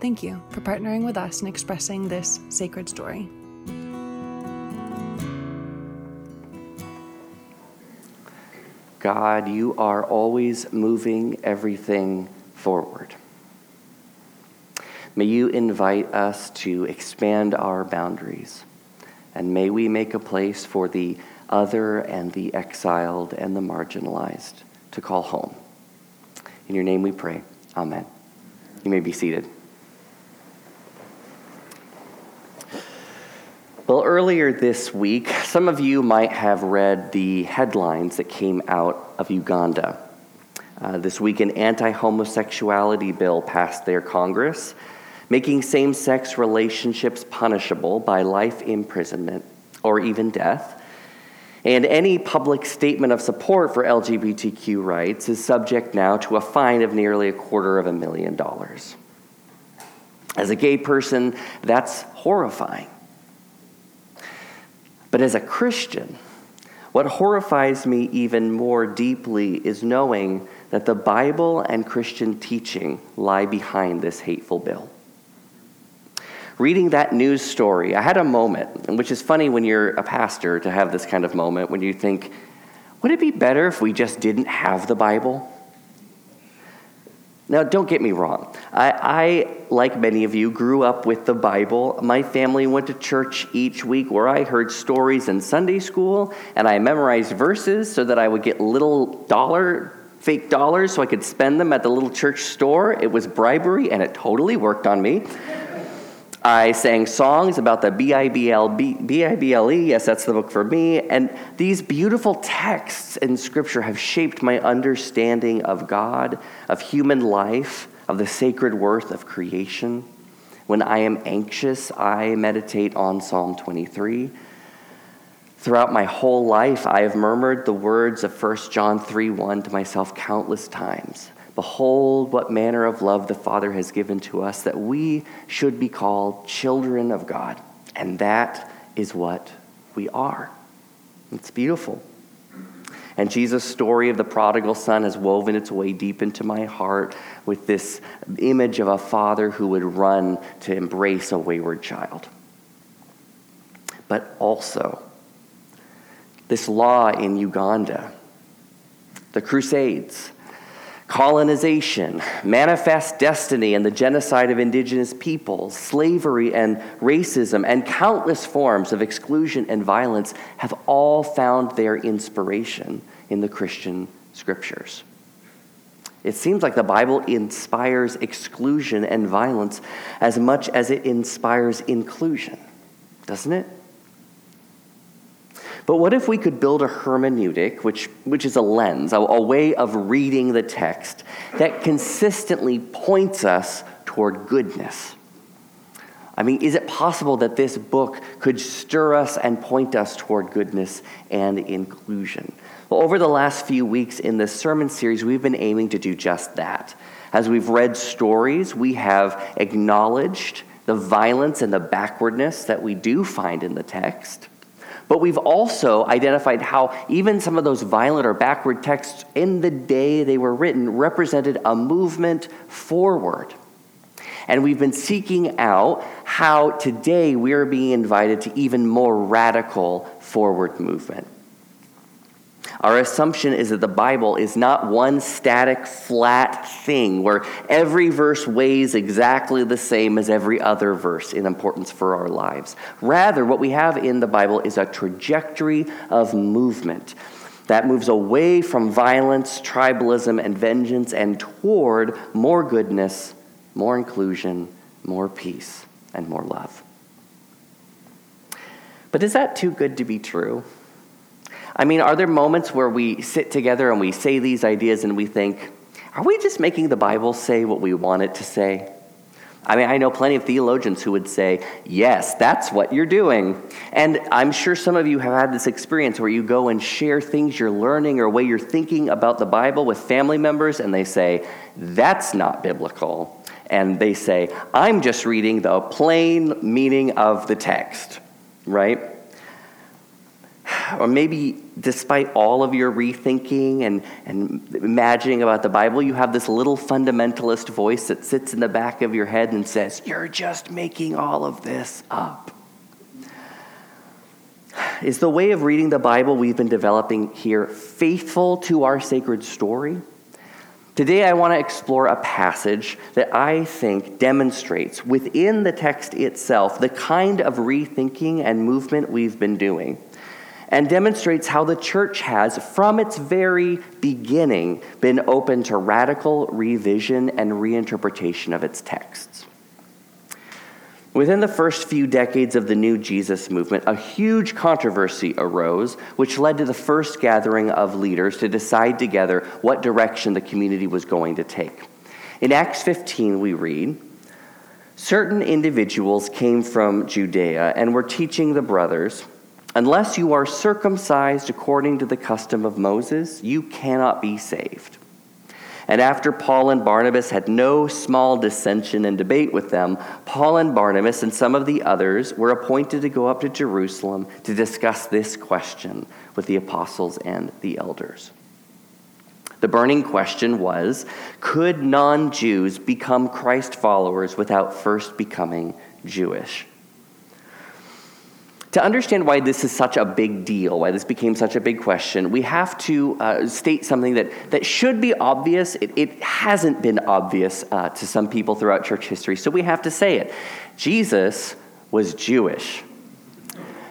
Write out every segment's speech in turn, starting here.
Thank you for partnering with us in expressing this sacred story. God, you are always moving everything forward. May you invite us to expand our boundaries, and may we make a place for the other and the exiled and the marginalized to call home. In your name we pray. Amen. You may be seated. Well, earlier this week, some of you might have read the headlines that came out of Uganda. Uh, this week, an anti homosexuality bill passed their Congress, making same sex relationships punishable by life imprisonment or even death. And any public statement of support for LGBTQ rights is subject now to a fine of nearly a quarter of a million dollars. As a gay person, that's horrifying. But as a Christian, what horrifies me even more deeply is knowing that the Bible and Christian teaching lie behind this hateful bill. Reading that news story, I had a moment, which is funny when you're a pastor to have this kind of moment when you think, would it be better if we just didn't have the Bible? Now, don't get me wrong. I, I, like many of you, grew up with the Bible. My family went to church each week where I heard stories in Sunday school, and I memorized verses so that I would get little dollar, fake dollars, so I could spend them at the little church store. It was bribery, and it totally worked on me. I sang songs about the B-I-B-L-E, yes, that's the book for me. And these beautiful texts in Scripture have shaped my understanding of God, of human life, of the sacred worth of creation. When I am anxious, I meditate on Psalm 23. Throughout my whole life, I have murmured the words of 1 John 3 1 to myself countless times. Behold, what manner of love the Father has given to us, that we should be called children of God. And that is what we are. It's beautiful. And Jesus' story of the prodigal son has woven its way deep into my heart with this image of a father who would run to embrace a wayward child. But also, this law in Uganda, the Crusades, colonization, manifest destiny, and the genocide of indigenous peoples, slavery and racism, and countless forms of exclusion and violence have all found their inspiration in the Christian scriptures. It seems like the Bible inspires exclusion and violence as much as it inspires inclusion, doesn't it? But what if we could build a hermeneutic, which, which is a lens, a, a way of reading the text that consistently points us toward goodness? I mean, is it possible that this book could stir us and point us toward goodness and inclusion? Well, over the last few weeks in this sermon series, we've been aiming to do just that. As we've read stories, we have acknowledged the violence and the backwardness that we do find in the text. But we've also identified how even some of those violent or backward texts in the day they were written represented a movement forward. And we've been seeking out how today we are being invited to even more radical forward movement. Our assumption is that the Bible is not one static, flat thing where every verse weighs exactly the same as every other verse in importance for our lives. Rather, what we have in the Bible is a trajectory of movement that moves away from violence, tribalism, and vengeance and toward more goodness, more inclusion, more peace, and more love. But is that too good to be true? I mean, are there moments where we sit together and we say these ideas and we think, are we just making the Bible say what we want it to say? I mean, I know plenty of theologians who would say, yes, that's what you're doing. And I'm sure some of you have had this experience where you go and share things you're learning or way you're thinking about the Bible with family members, and they say, that's not biblical. And they say, I'm just reading the plain meaning of the text, right? Or maybe despite all of your rethinking and, and imagining about the Bible, you have this little fundamentalist voice that sits in the back of your head and says, You're just making all of this up. Is the way of reading the Bible we've been developing here faithful to our sacred story? Today, I want to explore a passage that I think demonstrates within the text itself the kind of rethinking and movement we've been doing and demonstrates how the church has, from its very beginning, been open to radical revision and reinterpretation of its texts. Within the first few decades of the New Jesus movement, a huge controversy arose, which led to the first gathering of leaders to decide together what direction the community was going to take. In Acts 15, we read Certain individuals came from Judea and were teaching the brothers Unless you are circumcised according to the custom of Moses, you cannot be saved. And after Paul and Barnabas had no small dissension and debate with them, Paul and Barnabas and some of the others were appointed to go up to Jerusalem to discuss this question with the apostles and the elders. The burning question was could non Jews become Christ followers without first becoming Jewish? To understand why this is such a big deal, why this became such a big question, we have to uh, state something that, that should be obvious. It, it hasn't been obvious uh, to some people throughout church history, so we have to say it. Jesus was Jewish,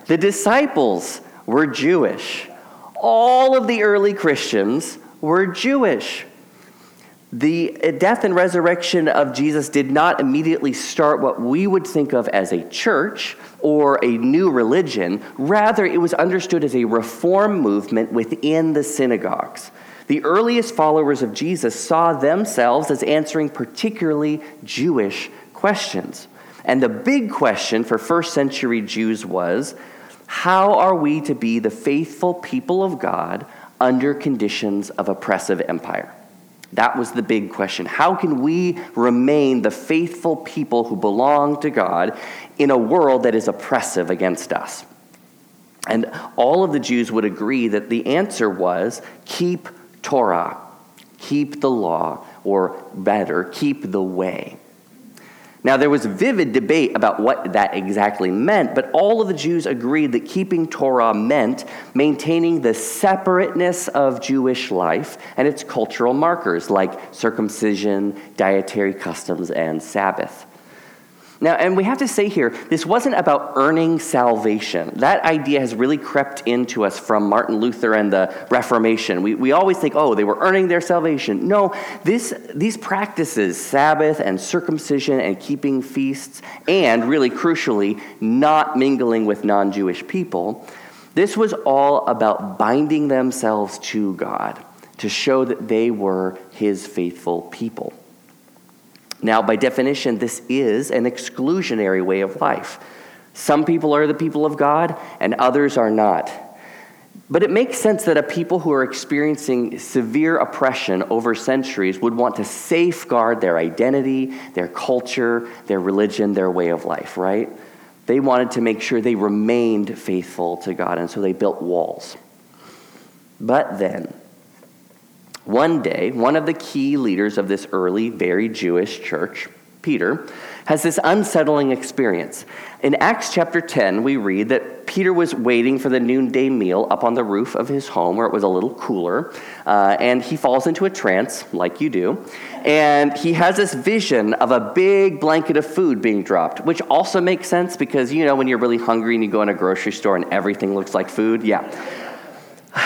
the disciples were Jewish, all of the early Christians were Jewish. The eh, death and resurrection of Jesus did not immediately start what we would think of as a church or a new religion. Rather, it was understood as a reform movement within the synagogues. The earliest followers of Jesus saw themselves as answering particularly Jewish questions. And the big question for first century Jews was how are we to be the faithful people of God under conditions of oppressive empire? That was the big question. How can we remain the faithful people who belong to God in a world that is oppressive against us? And all of the Jews would agree that the answer was keep Torah, keep the law, or better, keep the way. Now, there was vivid debate about what that exactly meant, but all of the Jews agreed that keeping Torah meant maintaining the separateness of Jewish life and its cultural markers like circumcision, dietary customs, and Sabbath. Now, and we have to say here, this wasn't about earning salvation. That idea has really crept into us from Martin Luther and the Reformation. We, we always think, oh, they were earning their salvation. No, this, these practices, Sabbath and circumcision and keeping feasts, and really crucially, not mingling with non Jewish people, this was all about binding themselves to God to show that they were his faithful people. Now, by definition, this is an exclusionary way of life. Some people are the people of God, and others are not. But it makes sense that a people who are experiencing severe oppression over centuries would want to safeguard their identity, their culture, their religion, their way of life, right? They wanted to make sure they remained faithful to God, and so they built walls. But then, one day, one of the key leaders of this early, very Jewish church, Peter, has this unsettling experience. In Acts chapter 10, we read that Peter was waiting for the noonday meal up on the roof of his home where it was a little cooler, uh, and he falls into a trance, like you do, and he has this vision of a big blanket of food being dropped, which also makes sense because, you know, when you're really hungry and you go in a grocery store and everything looks like food, yeah.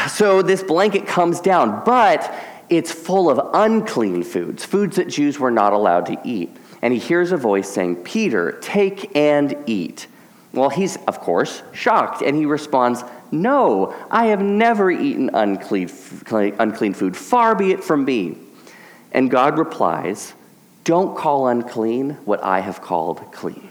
So this blanket comes down, but it's full of unclean foods, foods that Jews were not allowed to eat. And he hears a voice saying, Peter, take and eat. Well, he's, of course, shocked, and he responds, No, I have never eaten unclean, unclean food. Far be it from me. And God replies, Don't call unclean what I have called clean.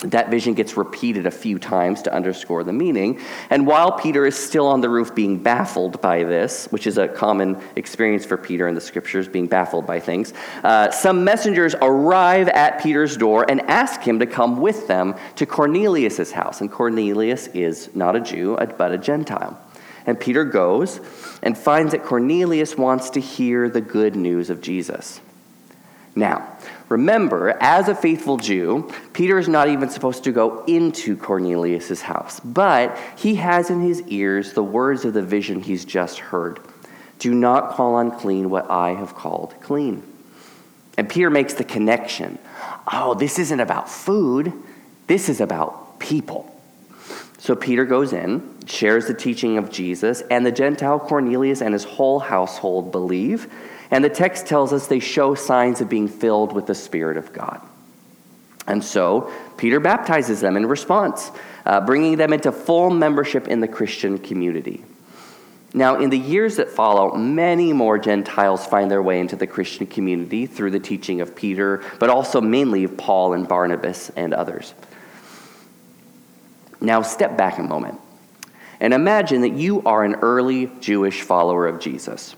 That vision gets repeated a few times to underscore the meaning. And while Peter is still on the roof being baffled by this, which is a common experience for Peter in the scriptures, being baffled by things, uh, some messengers arrive at Peter's door and ask him to come with them to Cornelius' house. And Cornelius is not a Jew, but a Gentile. And Peter goes and finds that Cornelius wants to hear the good news of Jesus. Now, remember, as a faithful Jew, Peter is not even supposed to go into Cornelius' house, but he has in his ears the words of the vision he's just heard Do not call unclean what I have called clean. And Peter makes the connection oh, this isn't about food, this is about people. So Peter goes in, shares the teaching of Jesus, and the Gentile Cornelius and his whole household believe. And the text tells us they show signs of being filled with the Spirit of God. And so Peter baptizes them in response, uh, bringing them into full membership in the Christian community. Now, in the years that follow, many more Gentiles find their way into the Christian community through the teaching of Peter, but also mainly of Paul and Barnabas and others. Now, step back a moment and imagine that you are an early Jewish follower of Jesus.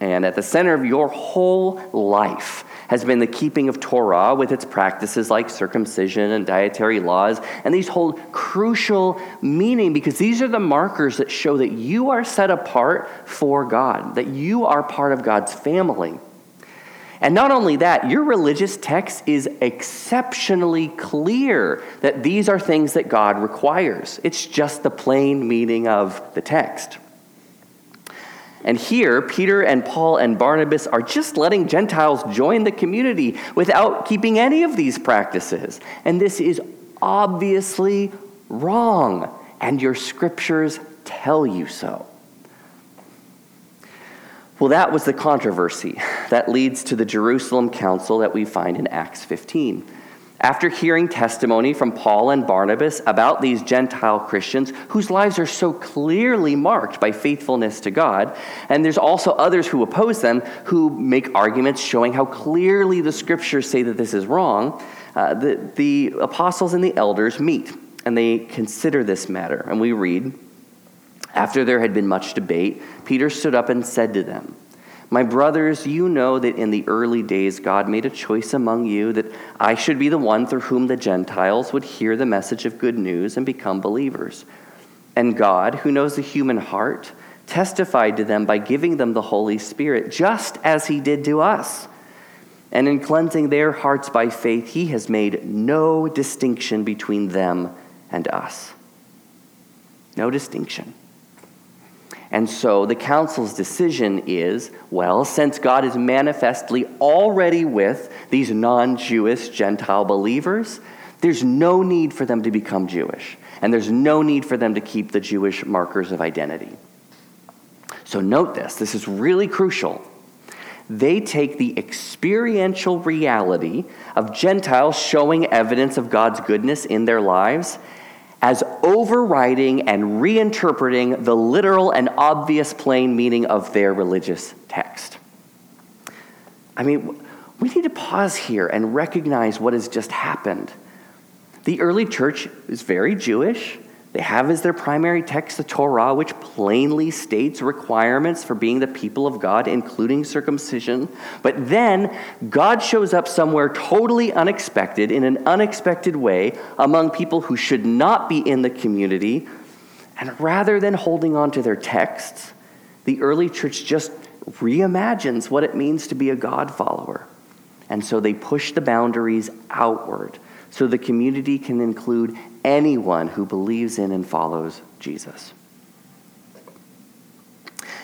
And at the center of your whole life has been the keeping of Torah with its practices like circumcision and dietary laws. And these hold crucial meaning because these are the markers that show that you are set apart for God, that you are part of God's family. And not only that, your religious text is exceptionally clear that these are things that God requires. It's just the plain meaning of the text. And here, Peter and Paul and Barnabas are just letting Gentiles join the community without keeping any of these practices. And this is obviously wrong, and your scriptures tell you so. Well, that was the controversy that leads to the Jerusalem Council that we find in Acts 15. After hearing testimony from Paul and Barnabas about these Gentile Christians whose lives are so clearly marked by faithfulness to God, and there's also others who oppose them who make arguments showing how clearly the scriptures say that this is wrong, uh, the, the apostles and the elders meet and they consider this matter. And we read, after there had been much debate, Peter stood up and said to them, my brothers, you know that in the early days God made a choice among you that I should be the one through whom the Gentiles would hear the message of good news and become believers. And God, who knows the human heart, testified to them by giving them the Holy Spirit, just as He did to us. And in cleansing their hearts by faith, He has made no distinction between them and us. No distinction. And so the council's decision is well, since God is manifestly already with these non Jewish Gentile believers, there's no need for them to become Jewish. And there's no need for them to keep the Jewish markers of identity. So note this this is really crucial. They take the experiential reality of Gentiles showing evidence of God's goodness in their lives as overriding and reinterpreting the literal and obvious plain meaning of their religious text. I mean, we need to pause here and recognize what has just happened. The early church is very Jewish. They have as their primary text the Torah, which plainly states requirements for being the people of God, including circumcision. But then God shows up somewhere totally unexpected, in an unexpected way, among people who should not be in the community. And rather than holding on to their texts, the early church just reimagines what it means to be a God follower. And so they push the boundaries outward so the community can include anyone who believes in and follows Jesus.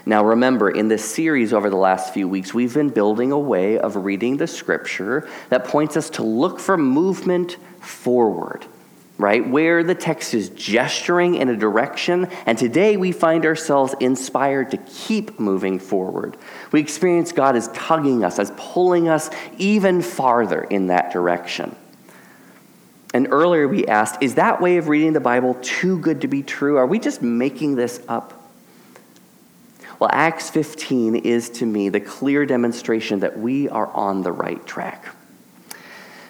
Now, remember, in this series over the last few weeks, we've been building a way of reading the scripture that points us to look for movement forward, right? Where the text is gesturing in a direction, and today we find ourselves inspired to keep moving forward. We experience God as tugging us, as pulling us even farther in that direction. And earlier we asked, is that way of reading the Bible too good to be true? Are we just making this up? Well, Acts 15 is to me the clear demonstration that we are on the right track.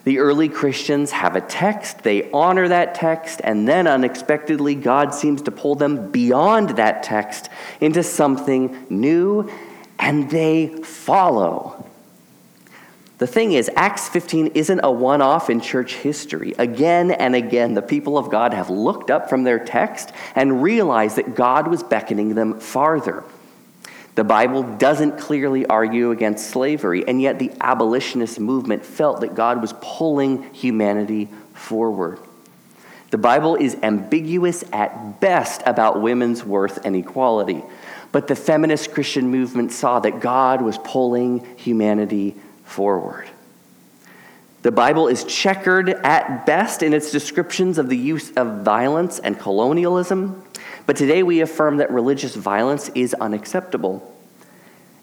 The early Christians have a text, they honor that text, and then unexpectedly, God seems to pull them beyond that text into something new, and they follow. The thing is, Acts 15 isn't a one off in church history. Again and again, the people of God have looked up from their text and realized that God was beckoning them farther. The Bible doesn't clearly argue against slavery, and yet the abolitionist movement felt that God was pulling humanity forward. The Bible is ambiguous at best about women's worth and equality, but the feminist Christian movement saw that God was pulling humanity forward. The Bible is checkered at best in its descriptions of the use of violence and colonialism, but today we affirm that religious violence is unacceptable.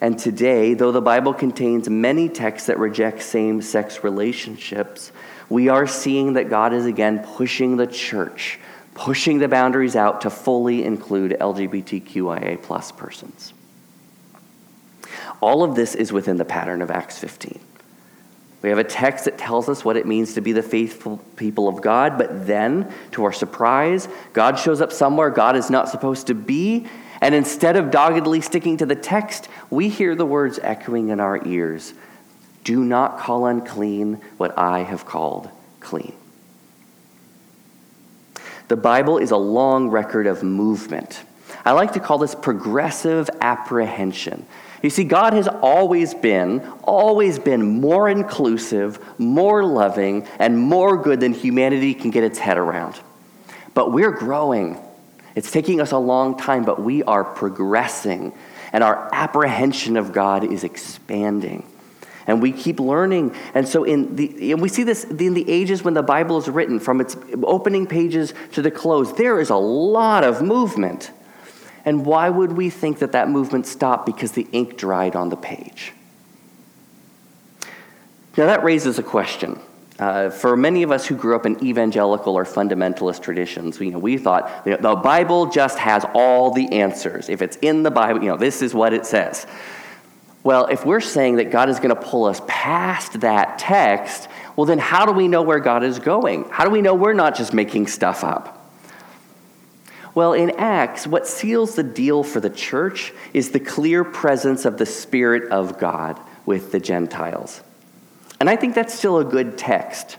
And today, though the Bible contains many texts that reject same sex relationships, we are seeing that God is again pushing the church, pushing the boundaries out to fully include LGBTQIA plus persons. All of this is within the pattern of Acts 15. We have a text that tells us what it means to be the faithful people of God, but then, to our surprise, God shows up somewhere God is not supposed to be, and instead of doggedly sticking to the text, we hear the words echoing in our ears Do not call unclean what I have called clean. The Bible is a long record of movement. I like to call this progressive apprehension. You see, God has always been, always been more inclusive, more loving, and more good than humanity can get its head around. But we're growing. It's taking us a long time, but we are progressing, and our apprehension of God is expanding. And we keep learning. And so, in the, and we see this in the ages when the Bible is written, from its opening pages to the close, there is a lot of movement. And why would we think that that movement stopped because the ink dried on the page? Now, that raises a question. Uh, for many of us who grew up in evangelical or fundamentalist traditions, you know, we thought you know, the Bible just has all the answers. If it's in the Bible, you know, this is what it says. Well, if we're saying that God is going to pull us past that text, well, then how do we know where God is going? How do we know we're not just making stuff up? Well, in Acts, what seals the deal for the church is the clear presence of the Spirit of God with the Gentiles. And I think that's still a good text.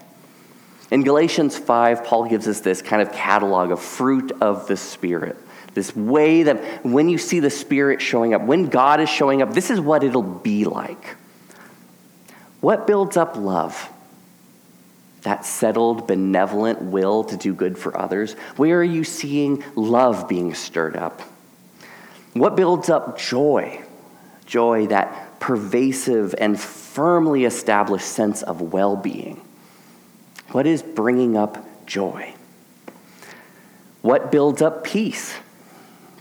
In Galatians 5, Paul gives us this kind of catalog of fruit of the Spirit. This way that when you see the Spirit showing up, when God is showing up, this is what it'll be like. What builds up love? That settled, benevolent will to do good for others? Where are you seeing love being stirred up? What builds up joy? Joy, that pervasive and firmly established sense of well being. What is bringing up joy? What builds up peace?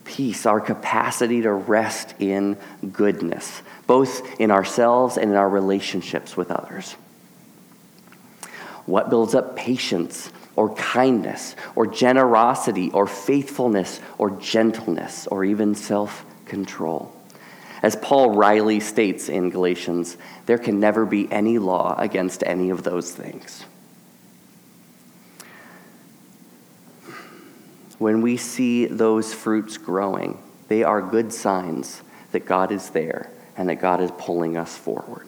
Peace, our capacity to rest in goodness, both in ourselves and in our relationships with others. What builds up patience or kindness or generosity or faithfulness or gentleness or even self control? As Paul Riley states in Galatians, there can never be any law against any of those things. When we see those fruits growing, they are good signs that God is there and that God is pulling us forward.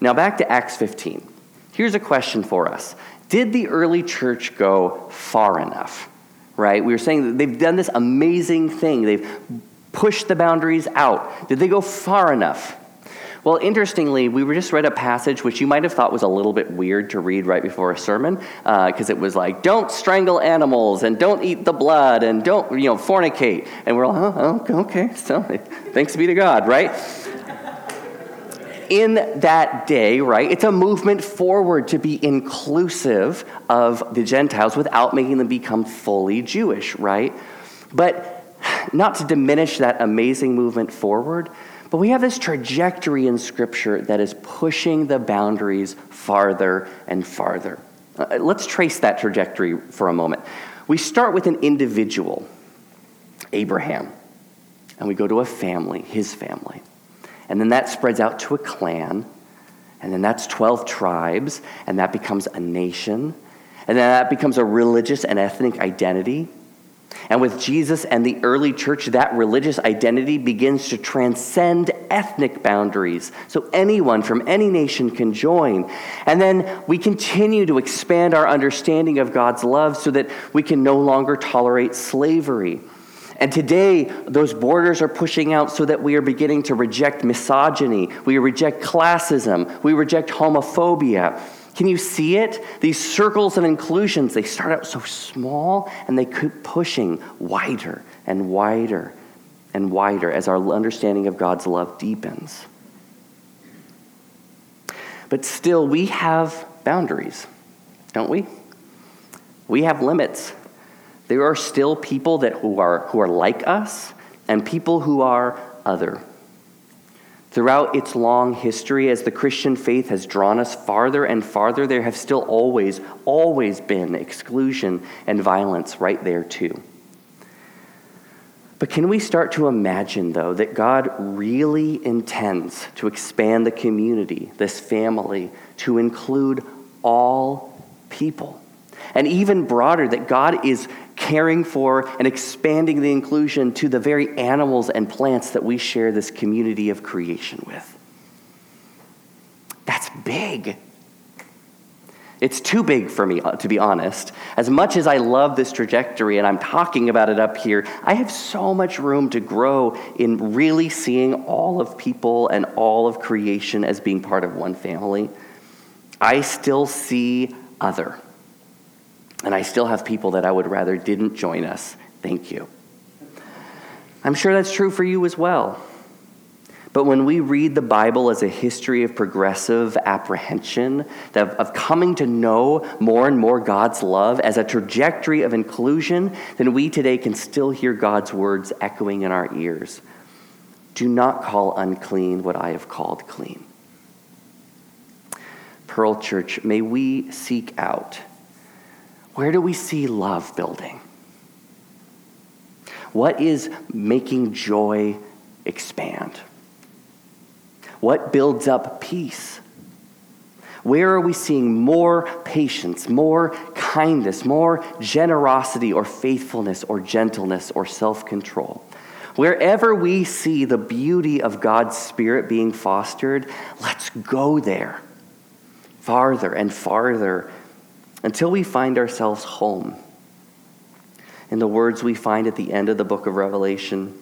Now, back to Acts 15. Here's a question for us Did the early church go far enough? Right? We were saying that they've done this amazing thing, they've pushed the boundaries out. Did they go far enough? Well, interestingly, we were just read a passage which you might have thought was a little bit weird to read right before a sermon, because uh, it was like, "Don't strangle animals, and don't eat the blood, and don't you know fornicate." And we're like, "Oh, okay, so thanks be to God," right? In that day, right, it's a movement forward to be inclusive of the Gentiles without making them become fully Jewish, right? But not to diminish that amazing movement forward, but we have this trajectory in Scripture that is pushing the boundaries farther and farther. Uh, let's trace that trajectory for a moment. We start with an individual, Abraham. and we go to a family, his family. And then that spreads out to a clan, and then that's 12 tribes, and that becomes a nation, and then that becomes a religious and ethnic identity. And with Jesus and the early church, that religious identity begins to transcend ethnic boundaries. So anyone from any nation can join. And then we continue to expand our understanding of God's love so that we can no longer tolerate slavery. And today, those borders are pushing out so that we are beginning to reject misogyny, we reject classism, we reject homophobia. Can you see it? These circles of inclusions, they start out so small and they keep pushing wider and wider and wider as our understanding of God's love deepens. But still, we have boundaries, don't we? We have limits. There are still people that who are, who are like us and people who are other. Throughout its long history, as the Christian faith has drawn us farther and farther, there have still always, always been exclusion and violence right there, too. But can we start to imagine, though, that God really intends to expand the community, this family, to include all people? And even broader, that God is caring for and expanding the inclusion to the very animals and plants that we share this community of creation with. That's big. It's too big for me, uh, to be honest. As much as I love this trajectory and I'm talking about it up here, I have so much room to grow in really seeing all of people and all of creation as being part of one family. I still see other. And I still have people that I would rather didn't join us. Thank you. I'm sure that's true for you as well. But when we read the Bible as a history of progressive apprehension, of coming to know more and more God's love as a trajectory of inclusion, then we today can still hear God's words echoing in our ears. Do not call unclean what I have called clean. Pearl Church, may we seek out where do we see love building? What is making joy expand? What builds up peace? Where are we seeing more patience, more kindness, more generosity or faithfulness or gentleness or self control? Wherever we see the beauty of God's Spirit being fostered, let's go there farther and farther until we find ourselves home. In the words we find at the end of the book of Revelation,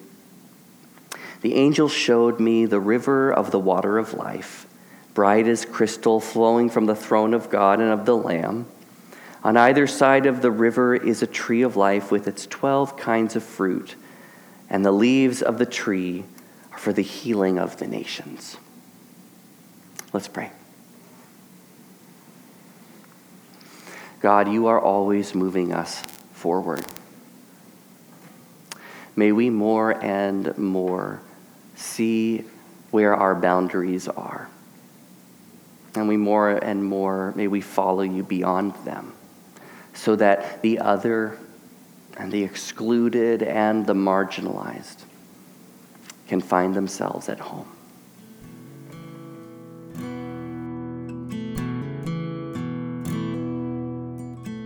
the angel showed me the river of the water of life, bright as crystal, flowing from the throne of God and of the Lamb. On either side of the river is a tree of life with its 12 kinds of fruit, and the leaves of the tree are for the healing of the nations. Let's pray. God, you are always moving us forward. May we more and more see where our boundaries are. And we more and more, may we follow you beyond them so that the other and the excluded and the marginalized can find themselves at home.